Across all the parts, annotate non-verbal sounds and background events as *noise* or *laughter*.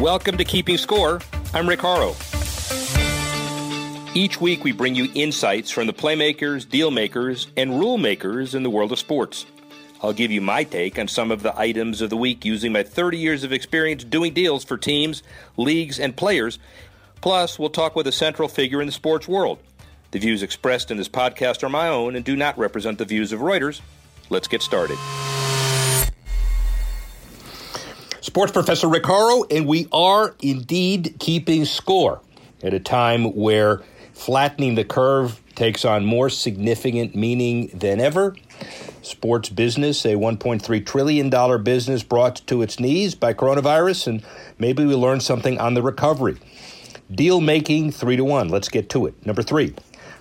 Welcome to Keeping Score. I'm Rick Horrow. Each week, we bring you insights from the playmakers, deal makers, and rule makers in the world of sports. I'll give you my take on some of the items of the week using my 30 years of experience doing deals for teams, leagues, and players. Plus, we'll talk with a central figure in the sports world. The views expressed in this podcast are my own and do not represent the views of Reuters. Let's get started. Sports Professor Rick Horrow, and we are indeed keeping score at a time where flattening the curve takes on more significant meaning than ever. Sports business, a $1.3 trillion business brought to its knees by coronavirus, and maybe we learn something on the recovery. Deal making, three to one. Let's get to it. Number three.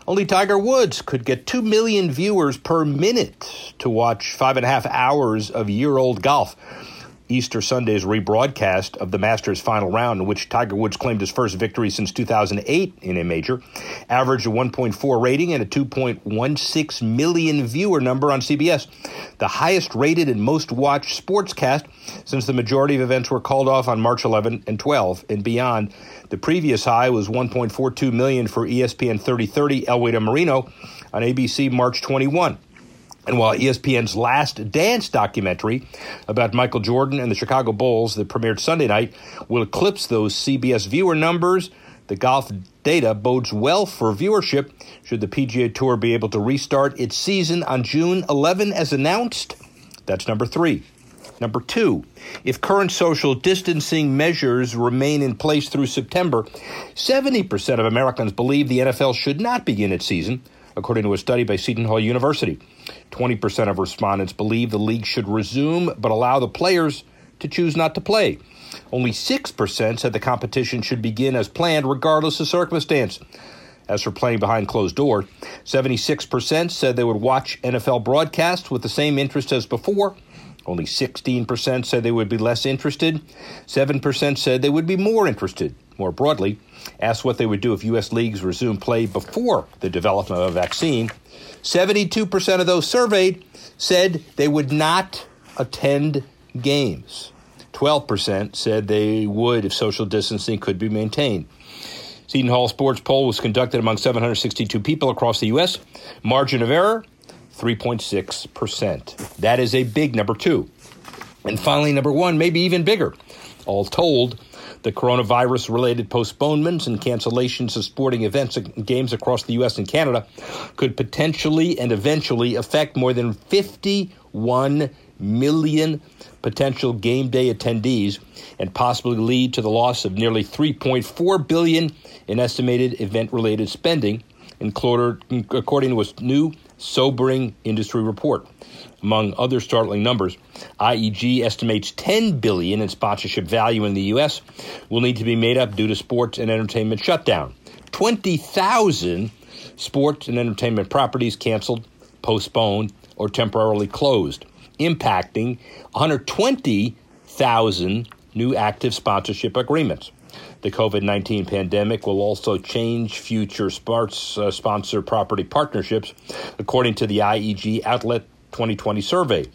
Only Tiger Woods could get 2 million viewers per minute to watch five and a half hours of year old golf. Easter Sunday's rebroadcast of the Masters final round, in which Tiger Woods claimed his first victory since 2008 in a major, averaged a 1.4 rating and a 2.16 million viewer number on CBS, the highest rated and most watched sportscast since the majority of events were called off on March 11 and 12 and beyond. The previous high was 1.42 million for ESPN 3030 Elway to Marino on ABC March 21. And while ESPN's Last Dance documentary about Michael Jordan and the Chicago Bulls that premiered Sunday night will eclipse those CBS viewer numbers, the golf data bodes well for viewership should the PGA Tour be able to restart its season on June 11 as announced. That's number three. Number two, if current social distancing measures remain in place through September, 70% of Americans believe the NFL should not begin its season according to a study by Seton Hall University. 20% of respondents believe the league should resume but allow the players to choose not to play. Only 6% said the competition should begin as planned, regardless of circumstance. As for playing behind closed doors, 76% said they would watch NFL broadcasts with the same interest as before. Only 16% said they would be less interested. 7% said they would be more interested. More broadly, asked what they would do if U.S. leagues resumed play before the development of a vaccine. 72% of those surveyed said they would not attend games. 12% said they would if social distancing could be maintained. Seton Hall Sports poll was conducted among 762 people across the U.S. Margin of error 3.6%. That is a big number two. And finally, number one, maybe even bigger. All told, the coronavirus related postponements and cancellations of sporting events and games across the U.S. and Canada could potentially and eventually affect more than 51 million potential game day attendees and possibly lead to the loss of nearly 3.4 billion in estimated event related spending according to a new sobering industry report. Among other startling numbers, IEG estimates 10 billion in sponsorship value in the US will need to be made up due to sports and entertainment shutdown. 20,000 sports and entertainment properties canceled, postponed, or temporarily closed, impacting 120,000 new active sponsorship agreements. The COVID 19 pandemic will also change future sports uh, sponsor property partnerships, according to the IEG Outlet 2020 survey,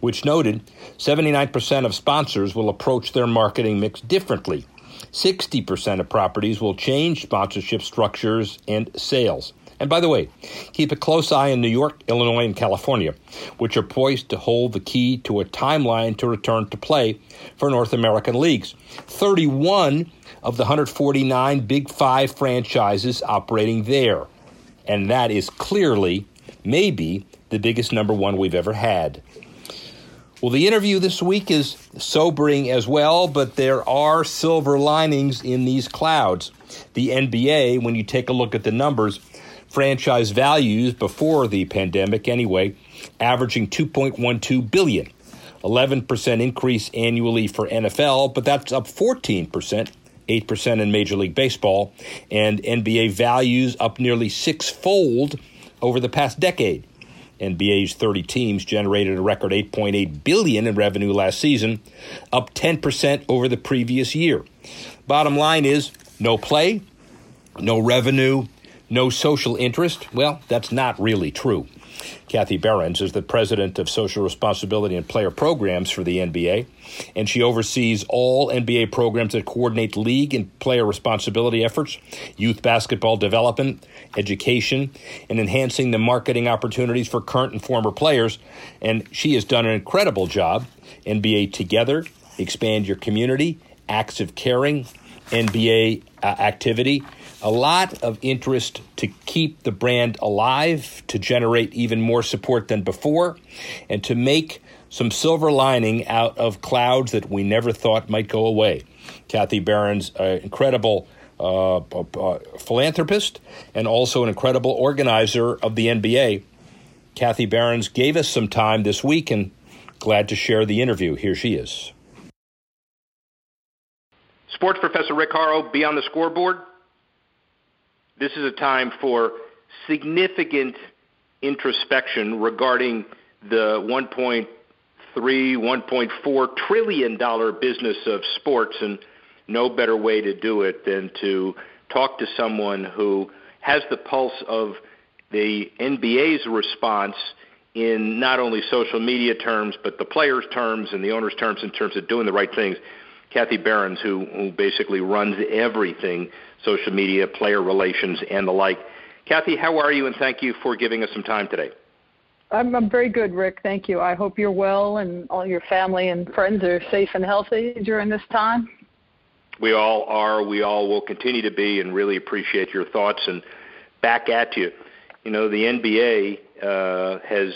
which noted 79% of sponsors will approach their marketing mix differently. 60% of properties will change sponsorship structures and sales. And by the way, keep a close eye on New York, Illinois, and California, which are poised to hold the key to a timeline to return to play for North American leagues. 31 of the 149 Big Five franchises operating there. And that is clearly, maybe, the biggest number one we've ever had. Well, the interview this week is sobering as well, but there are silver linings in these clouds. The NBA, when you take a look at the numbers, franchise values before the pandemic anyway, averaging 2.12 billion. 11% increase annually for NFL, but that's up 14% 8% in Major League Baseball, and NBA values up nearly sixfold over the past decade. NBA's 30 teams generated a record 8.8 billion in revenue last season, up 10% over the previous year. Bottom line is no play, no revenue, no social interest. Well, that's not really true. Kathy Behrens is the president of social responsibility and player programs for the NBA, and she oversees all NBA programs that coordinate league and player responsibility efforts, youth basketball development, education, and enhancing the marketing opportunities for current and former players. And she has done an incredible job. NBA Together, Expand Your Community, Acts of Caring, NBA uh, activity a lot of interest to keep the brand alive, to generate even more support than before, and to make some silver lining out of clouds that we never thought might go away. Kathy Behrens, an incredible uh, uh, philanthropist and also an incredible organizer of the NBA. Kathy Behrens gave us some time this week and glad to share the interview. Here she is. Sports professor Rick Horrow, be on the scoreboard. This is a time for significant introspection regarding the 1.3, 1.4 trillion dollar business of sports, and no better way to do it than to talk to someone who has the pulse of the NBA's response in not only social media terms, but the players' terms and the owners' terms in terms of doing the right things. Kathy Behrens, who, who basically runs everything social media, player relations, and the like. Kathy, how are you? And thank you for giving us some time today. I'm, I'm very good, Rick. Thank you. I hope you're well and all your family and friends are safe and healthy during this time. We all are. We all will continue to be, and really appreciate your thoughts. And back at you. You know, the NBA uh, has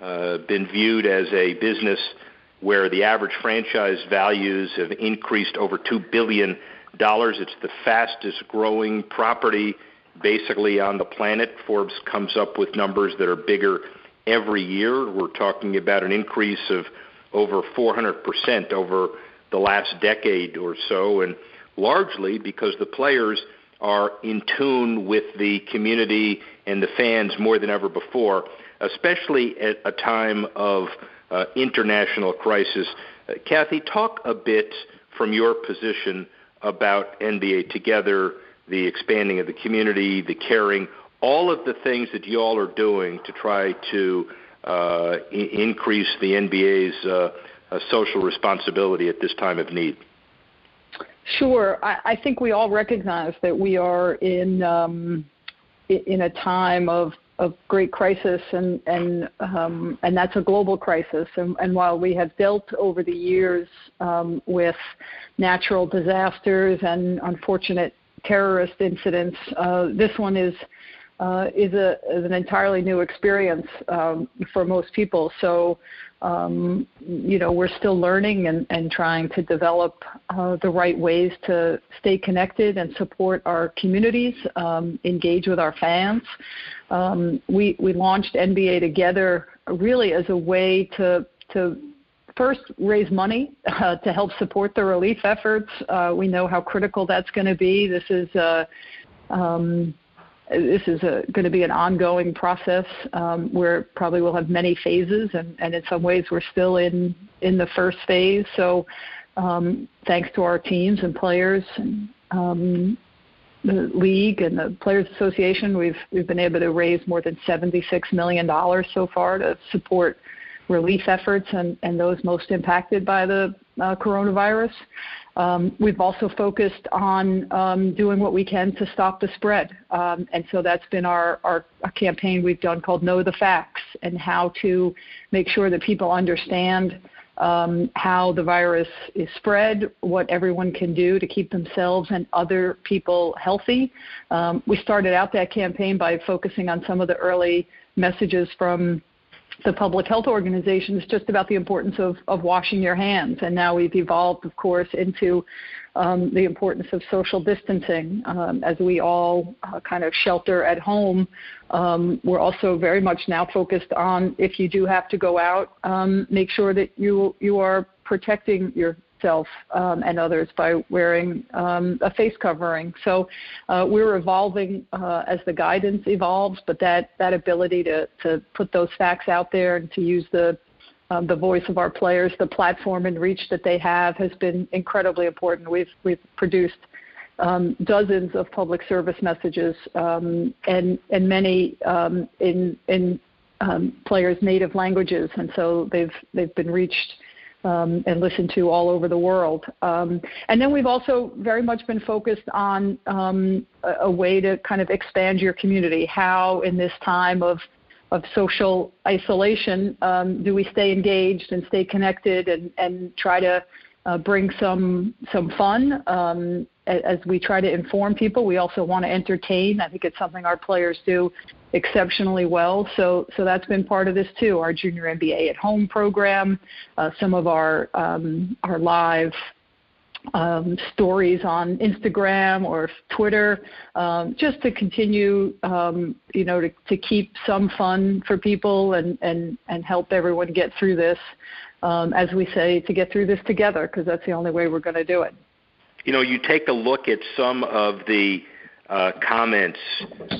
uh, been viewed as a business where the average franchise values have increased over two billion dollars. It's the fastest growing property basically on the planet. Forbes comes up with numbers that are bigger every year. We're talking about an increase of over 400% over the last decade or so, and largely because the players are in tune with the community and the fans more than ever before, especially at a time of uh, international crisis. Uh, Kathy, talk a bit from your position about NBA Together, the expanding of the community, the caring, all of the things that you all are doing to try to uh, I- increase the NBA's uh, uh, social responsibility at this time of need. Sure, I, I think we all recognize that we are in um, in a time of of great crisis, and and um, and that's a global crisis. And, and while we have dealt over the years um, with natural disasters and unfortunate terrorist incidents, uh, this one is uh, is a is an entirely new experience um, for most people. So um, you know, we're still learning and, and trying to develop uh, the right ways to stay connected and support our communities, um, engage with our fans. Um, we, we launched NBA Together really as a way to, to first raise money *laughs* uh, to help support the relief efforts. Uh, we know how critical that's going to be. This is uh, um, this is going to be an ongoing process um, where probably we'll have many phases, and, and in some ways we're still in in the first phase. So, um, thanks to our teams and players, and, um, the league and the Players Association, we've we've been able to raise more than 76 million dollars so far to support relief efforts and, and those most impacted by the uh, coronavirus. Um, we've also focused on um, doing what we can to stop the spread. Um, and so that's been our, our, campaign we've done called Know the Facts and how to make sure that people understand um, how the virus is spread, what everyone can do to keep themselves and other people healthy. Um, we started out that campaign by focusing on some of the early messages from the public health organizations just about the importance of, of washing your hands. And now we've evolved, of course, into um, the importance of social distancing um, as we all uh, kind of shelter at home. Um, we're also very much now focused on if you do have to go out, um, make sure that you you are protecting your yourself um, and others by wearing um, a face covering. So uh, we're evolving uh, as the guidance evolves, but that, that ability to, to put those facts out there and to use the um, the voice of our players, the platform and reach that they have has been incredibly important. We've we've produced um, dozens of public service messages um, and and many um, in in um, players' native languages, and so they've they've been reached um, and listened to all over the world. Um, and then we've also very much been focused on um, a, a, way to kind of expand your community. How in this time of of social isolation um, do we stay engaged and stay connected and, and try to uh, bring some some fun um, as we try to inform people. We also want to entertain. I think it's something our players do exceptionally well. So so that's been part of this too. Our junior NBA at home program, uh, some of our um, our live um, stories on Instagram or Twitter, um, just to continue, um, you know, to, to keep some fun for people and, and, and help everyone get through this um, as we say, to get through this together, because that's the only way we're going to do it. You know, you take a look at some of the uh, comments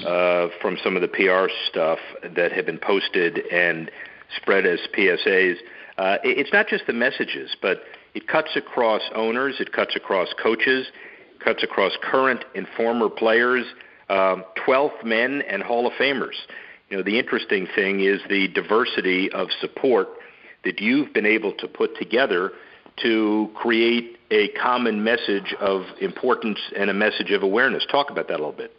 uh, from some of the PR stuff that have been posted and spread as PSAs. Uh, it's not just the messages, but it cuts across owners, it cuts across coaches, cuts across current and former players, um, 12th men and Hall of Famers. You know, the interesting thing is the diversity of support that you've been able to put together to create a common message of importance and a message of awareness. Talk about that a little bit.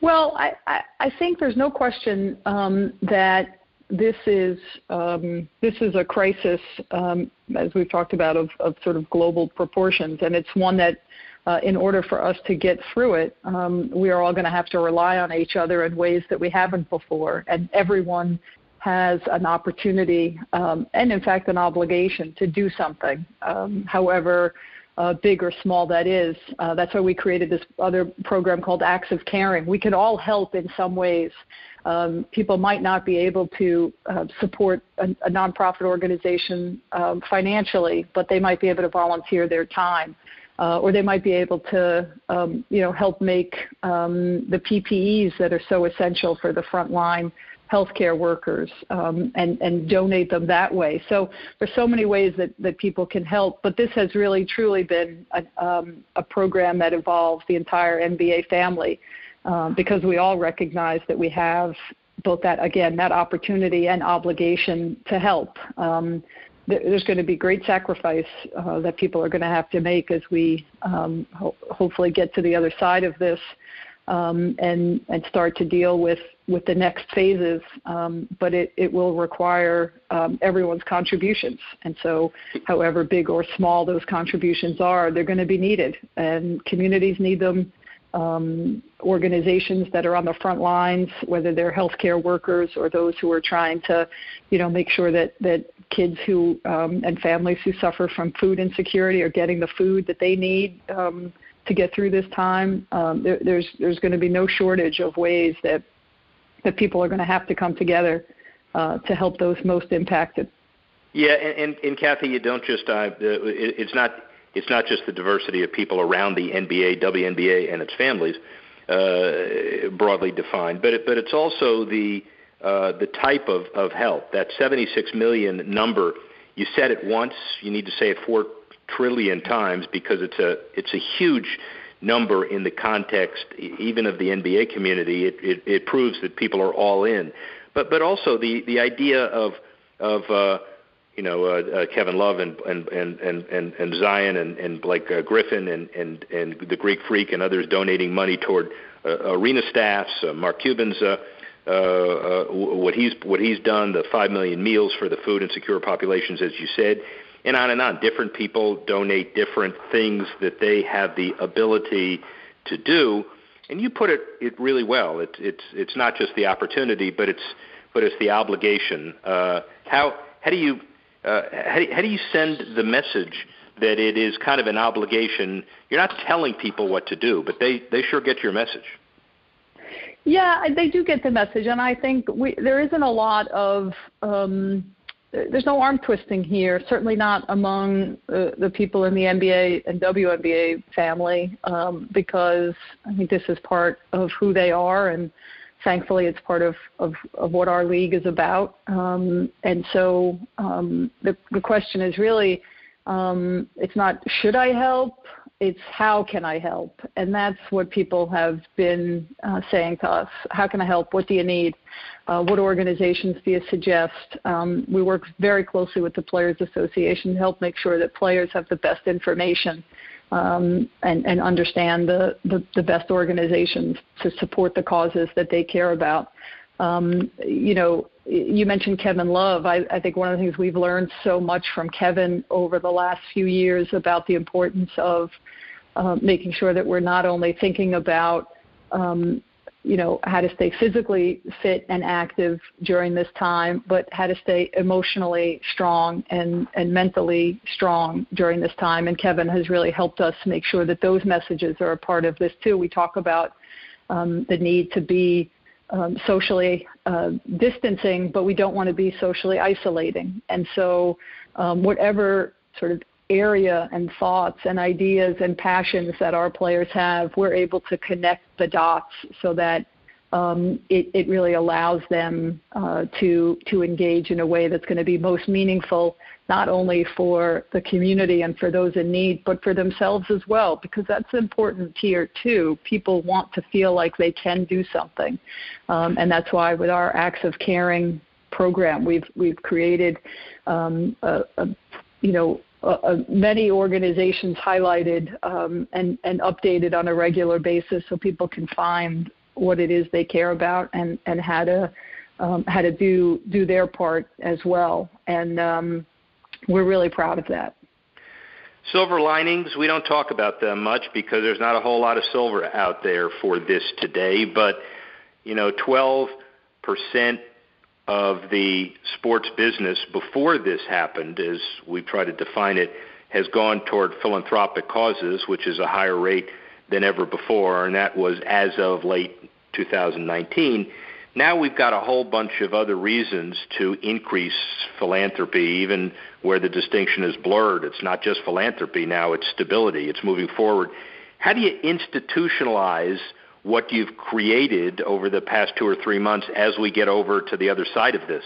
Well, I, I, I think there's no question um, that this is um, this is a crisis, um, as we've talked about, of, of sort of global proportions, and it's one that, uh, in order for us to get through it, um, we are all going to have to rely on each other in ways that we haven't before, and everyone has an opportunity um, and, in fact, an obligation to do something, um, however uh, big or small that is. Uh, that's why we created this other program called Acts of Caring. We can all help in some ways. Um, people might not be able to uh, support a, a nonprofit organization um, financially, but they might be able to volunteer their time. Uh, or they might be able to, um, you know, help make um, the PPEs that are so essential for the front line healthcare workers um, and, and donate them that way. So there's so many ways that, that people can help, but this has really truly been a, um, a program that involves the entire NBA family um, because we all recognize that we have both that, again, that opportunity and obligation to help. Um, there's going to be great sacrifice uh, that people are going to have to make as we um, ho- hopefully get to the other side of this um, and and start to deal with with the next phases. Um, but it, it will require um, everyone's contributions, and so however big or small those contributions are, they're going to be needed, and communities need them. Um, organizations that are on the front lines, whether they're healthcare workers or those who are trying to, you know, make sure that that kids who um, and families who suffer from food insecurity are getting the food that they need um, to get through this time. Um, there, there's there's going to be no shortage of ways that that people are going to have to come together uh, to help those most impacted. Yeah, and, and, and Kathy, you don't just uh, it, it's not it's not just the diversity of people around the NBA, WNBA, and its families, uh, broadly defined, but it, but it's also the uh, the type of, of help. That 76 million number, you said it once, you need to say it four trillion times because it's a it's a huge number in the context even of the NBA community. It it, it proves that people are all in, but but also the the idea of of uh, you know uh, uh, Kevin Love and and and and and, Zion and and Blake uh, Griffin and and and the Greek Freak and others donating money toward uh, arena staffs. Uh, Mark Cuban's. Uh, uh, uh, what he's what he's done, the five million meals for the food insecure populations, as you said, and on and on. Different people donate different things that they have the ability to do, and you put it, it really well. It's it's it's not just the opportunity, but it's but it's the obligation. Uh, how how do you uh, how, do, how do you send the message that it is kind of an obligation? You're not telling people what to do, but they they sure get your message. Yeah, they do get the message, and I think we, there isn't a lot of um, there's no arm twisting here. Certainly not among uh, the people in the NBA and WNBA family, um, because I think this is part of who they are, and thankfully, it's part of of, of what our league is about. Um, and so, um, the the question is really, um, it's not should I help, it's how can I help, and that's what people have been uh, saying to us. How can I help? What do you need? Uh, what organizations do you suggest? Um, we work very closely with the Players Association to help make sure that players have the best information um, and, and, understand the, the, the, best organizations to support the causes that they care about. Um, you know, you mentioned Kevin Love. I, I, think one of the things we've learned so much from Kevin over the last few years about the importance of uh, making sure that we're not only thinking about um, you know how to stay physically fit and active during this time, but how to stay emotionally strong and and mentally strong during this time. And Kevin has really helped us make sure that those messages are a part of this too. We talk about um, the need to be um, socially uh, distancing, but we don't want to be socially isolating. And so, um, whatever sort of area and thoughts and ideas and passions that our players have, we're able to connect the dots so that um, it, it, really allows them uh, to to engage in a way that's going to be most meaningful, not only for the community and for those in need, but for themselves as well, because that's important here too. People want to feel like they can do something, um, and that's why with our Acts of Caring program, we've we've created um, a, a you know uh, many organizations highlighted um, and, and updated on a regular basis so people can find what it is they care about and, and how to um, how to do do their part as well. And um, we're really proud of that. Silver linings, we don't talk about them much because there's not a whole lot of silver out there for this today. But, you know, 12% of the sports business before this happened, as we try to define it, has gone toward philanthropic causes, which is a higher rate than ever before, and that was as of late 2019. Now we've got a whole bunch of other reasons to increase philanthropy, even where the distinction is blurred. It's not just philanthropy now, it's stability, it's moving forward. How do you institutionalize what you've created over the past two or three months as we get over to the other side of this?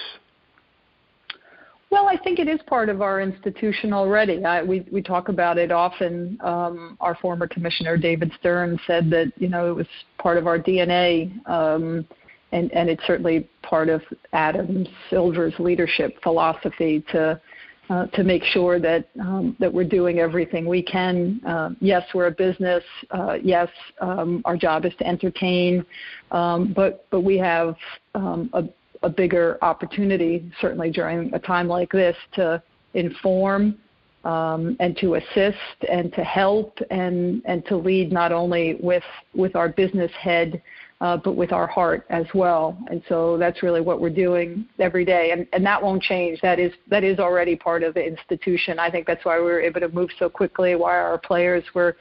Well, I think it is part of our institution already. I, we we talk about it often. Um, our former commissioner David Stern said that you know it was part of our DNA, um, and and it's certainly part of Adam Silver's leadership philosophy to uh, to make sure that um, that we're doing everything we can. Uh, yes, we're a business. Uh, yes, um, our job is to entertain, um, but but we have um, a a bigger opportunity, certainly during a time like this, to inform um, and to assist and to help and, and to lead not only with, with our business head, uh, but with our heart as well. And so that's really what we're doing every day. And, and that won't change. That is, that is already part of the institution. I think that's why we were able to move so quickly, why our players were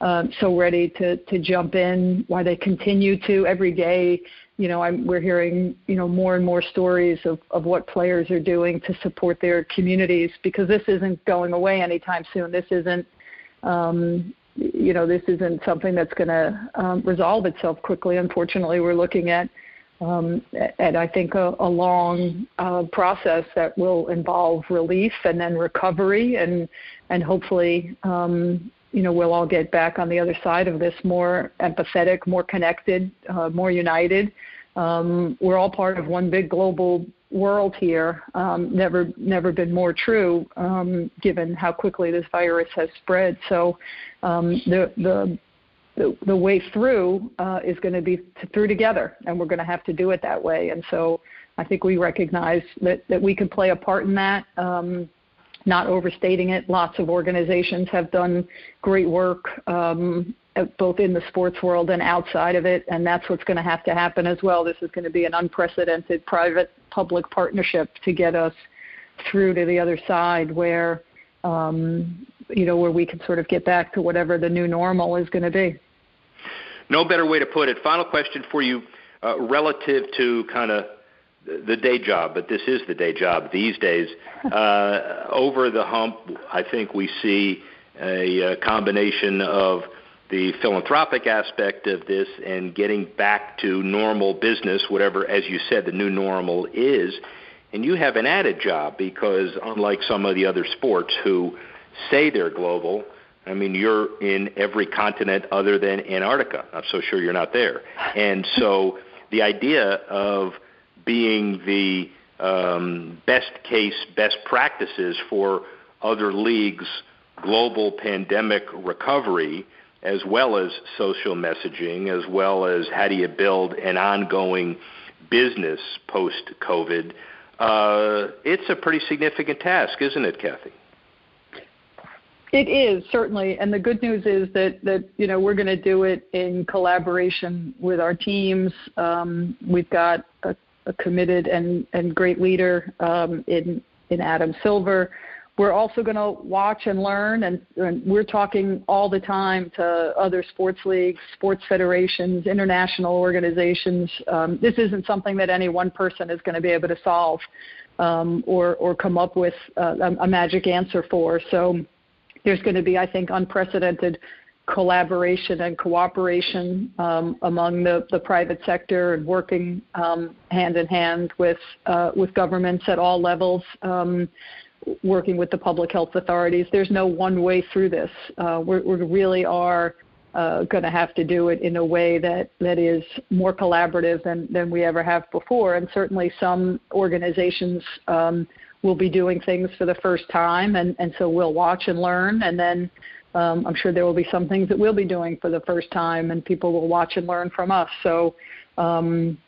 um, so ready to, to jump in, why they continue to every day you know, I'm, we're hearing, you know, more and more stories of, of what players are doing to support their communities because this isn't going away anytime soon. This isn't, um, you know, this isn't something that's going to um, resolve itself quickly. Unfortunately, we're looking at, um, at I think, a, a long uh, process that will involve relief and then recovery and and hopefully, um, you know, we'll all get back on the other side of this more empathetic, more connected, uh, more united. Um, we're all part of one big global world here. Um, never, never been more true, um, given how quickly this virus has spread. So, um, the the the, the way through uh, is going to be through together, and we're going to have to do it that way. And so, I think we recognize that that we can play a part in that. Um, not overstating it. Lots of organizations have done great work, um, both in the sports world and outside of it, and that's what's going to have to happen as well. This is going to be an unprecedented private-public partnership to get us through to the other side, where um, you know where we can sort of get back to whatever the new normal is going to be. No better way to put it. Final question for you, uh, relative to kind of the day job, but this is the day job these days. *laughs* Uh, over the hump, I think we see a, a combination of the philanthropic aspect of this and getting back to normal business, whatever, as you said, the new normal is. And you have an added job because, unlike some of the other sports who say they're global, I mean, you're in every continent other than Antarctica. I'm so sure you're not there. And so the idea of being the um, best case, best practices for other leagues' global pandemic recovery, as well as social messaging, as well as how do you build an ongoing business post COVID, uh, it's a pretty significant task, isn't it, Kathy? It is certainly, and the good news is that that you know we're going to do it in collaboration with our teams. Um, we've got a, a, committed and and great leader um, in in Adam Silver. We're also going to watch and learn, and, and, we're talking all the time to other sports leagues, sports federations, international organizations. Um, this isn't something that any one person is going to be able to solve um, or or come up with uh, a, a magic answer for. So there's going to be, I think, unprecedented collaboration and cooperation um, among the, the private sector and working um, hand in hand with uh, with governments at all levels, um, working with the public health authorities. There's no one way through this. Uh, we really are uh, going to have to do it in a way that, that is more collaborative than, than we ever have before. And certainly some organizations um, we'll be doing things for the first time, and, and so we'll watch and learn, and then um, I'm sure there will be some things that we'll be doing for the first time, and people will watch and learn from us. So, um,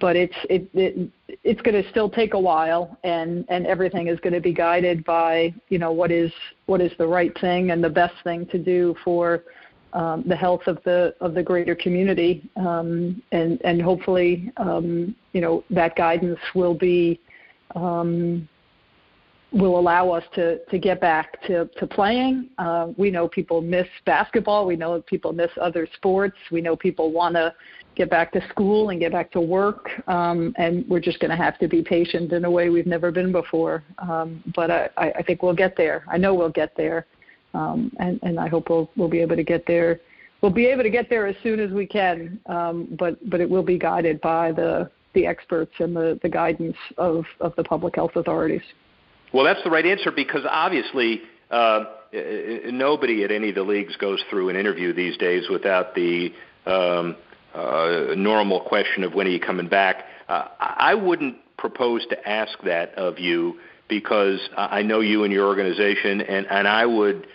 but it's it, it it's going to still take a while, and and everything is going to be guided by you know what is what is the right thing and the best thing to do for um, the health of the of the greater community, um, and and hopefully um, you know that guidance will be um, will allow us to, to get back to, to playing. Uh, we know people miss basketball. We know people miss other sports. We know people want to get back to school and get back to work. Um, and we're just going to have to be patient in a way we've never been before. Um, but I, I think we'll get there. I know we'll get there. Um, and, and I hope we'll, we'll be able to get there. We'll be able to get there as soon as we can, um, but, but it will be guided by the, the experts and the, the guidance of, of the public health authorities. Well, that's the right answer because obviously uh, nobody at any of the leagues goes through an interview these days without the um, uh, normal question of when are you coming back. Uh, I wouldn't propose to ask that of you because I know you and your organization, and, and I would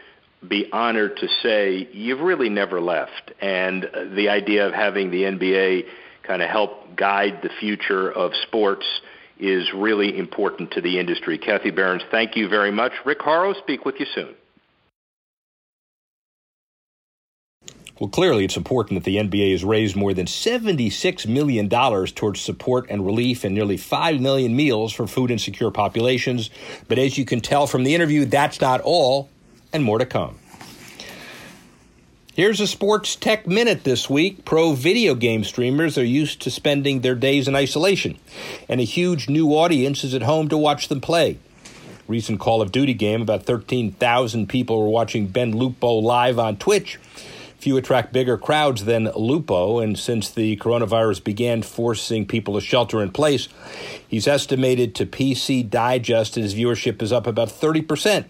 be honored to say you've really never left. And the idea of having the NBA kind of help guide the future of sports is really important to the industry. Kathy Behrens, thank you very much. Rick Horrow, speak with you soon. Well, clearly, it's important that the NBA has raised more than $76 million towards support and relief and nearly 5 million meals for food insecure populations. But as you can tell from the interview, that's not all, and more to come. Here's a sports tech minute this week. Pro video game streamers are used to spending their days in isolation, and a huge new audience is at home to watch them play. Recent Call of Duty game, about 13,000 people were watching Ben Lupo live on Twitch. Few attract bigger crowds than Lupo, and since the coronavirus began forcing people to shelter in place, he's estimated to PC Digest his viewership is up about 30 percent.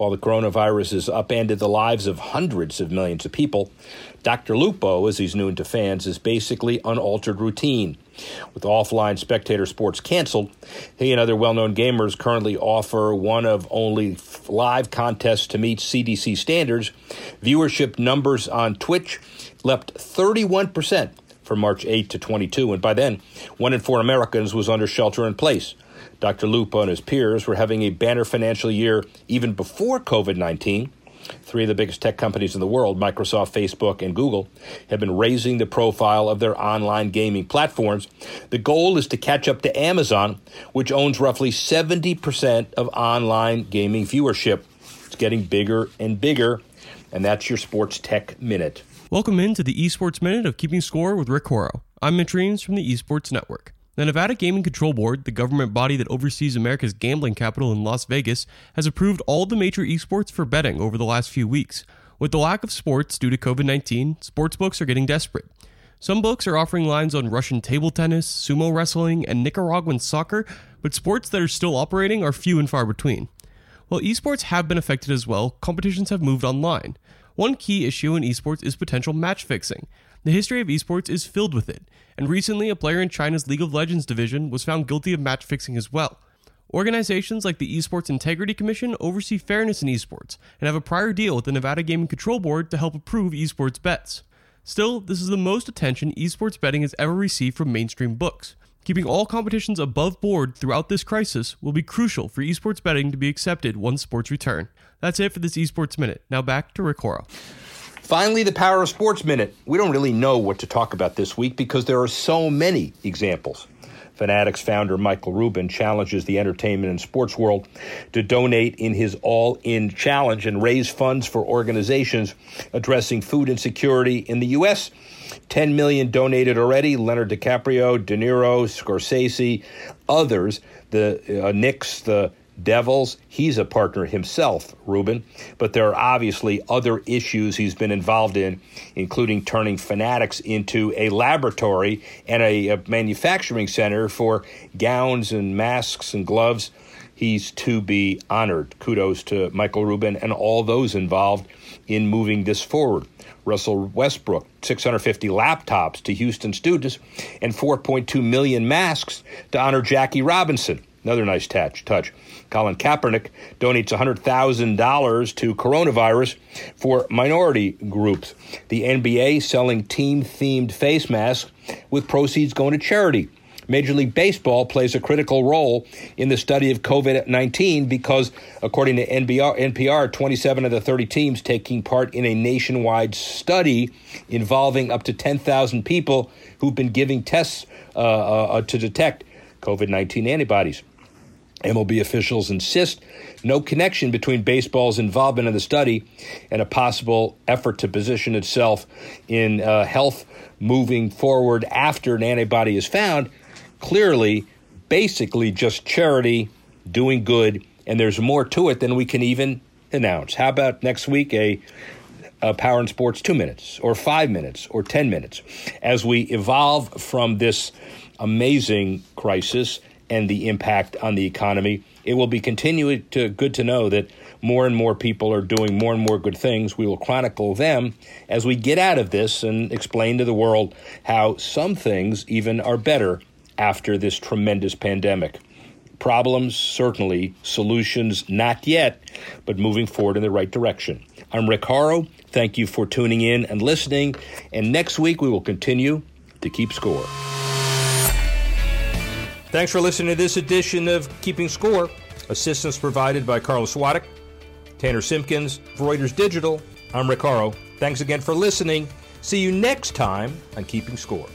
While the coronavirus has upended the lives of hundreds of millions of people, Dr. Lupo, as he's known to fans, is basically unaltered routine. With offline spectator sports canceled, he and other well known gamers currently offer one of only live contests to meet CDC standards. Viewership numbers on Twitch leapt 31% from March 8 to 22, and by then, one in four Americans was under shelter in place. Dr. Lupo and his peers were having a banner financial year even before COVID 19. Three of the biggest tech companies in the world, Microsoft, Facebook, and Google, have been raising the profile of their online gaming platforms. The goal is to catch up to Amazon, which owns roughly 70% of online gaming viewership. It's getting bigger and bigger, and that's your Sports Tech Minute. Welcome into the Esports Minute of Keeping Score with Rick Horrow. I'm Mitch Reames from the Esports Network. The Nevada Gaming Control Board, the government body that oversees America's gambling capital in Las Vegas, has approved all the major esports for betting over the last few weeks. With the lack of sports due to COVID 19, sportsbooks are getting desperate. Some books are offering lines on Russian table tennis, sumo wrestling, and Nicaraguan soccer, but sports that are still operating are few and far between. While esports have been affected as well, competitions have moved online. One key issue in esports is potential match fixing. The history of esports is filled with it, and recently a player in China's League of Legends division was found guilty of match fixing as well. Organizations like the Esports Integrity Commission oversee fairness in esports and have a prior deal with the Nevada Gaming Control Board to help approve esports bets. Still, this is the most attention esports betting has ever received from mainstream books. Keeping all competitions above board throughout this crisis will be crucial for esports betting to be accepted once sports return. That's it for this Esports Minute. Now back to Rick Horrow. Finally, the Power of Sports Minute. We don't really know what to talk about this week because there are so many examples. Fanatics founder Michael Rubin challenges the entertainment and sports world to donate in his all in challenge and raise funds for organizations addressing food insecurity in the U.S. 10 million donated already. Leonard DiCaprio, De Niro, Scorsese, others, the uh, Knicks, the Devils. He's a partner himself, Rubin, but there are obviously other issues he's been involved in, including turning Fanatics into a laboratory and a, a manufacturing center for gowns and masks and gloves. He's to be honored. Kudos to Michael Rubin and all those involved in moving this forward. Russell Westbrook, 650 laptops to Houston students, and 4.2 million masks to honor Jackie Robinson. Another nice touch. touch. Colin Kaepernick donates $100,000 to coronavirus for minority groups. The NBA selling team themed face masks with proceeds going to charity. Major League Baseball plays a critical role in the study of COVID 19 because, according to NBR, NPR, 27 of the 30 teams taking part in a nationwide study involving up to 10,000 people who've been giving tests uh, uh, to detect COVID 19 antibodies. MLB officials insist no connection between baseball's involvement in the study and a possible effort to position itself in uh, health moving forward after an antibody is found. Clearly, basically just charity, doing good, and there's more to it than we can even announce. How about next week a, a Power and Sports two minutes, or five minutes, or 10 minutes as we evolve from this amazing crisis and the impact on the economy. It will be continuing to good to know that more and more people are doing more and more good things. We will chronicle them as we get out of this and explain to the world how some things even are better after this tremendous pandemic. Problems, certainly. Solutions, not yet, but moving forward in the right direction. I'm Rick Horrow. Thank you for tuning in and listening. And next week, we will continue to keep score. Thanks for listening to this edition of Keeping Score. Assistance provided by Carlos Swadek, Tanner Simpkins, Reuters Digital. I'm Rick. Thanks again for listening. See you next time on Keeping Score.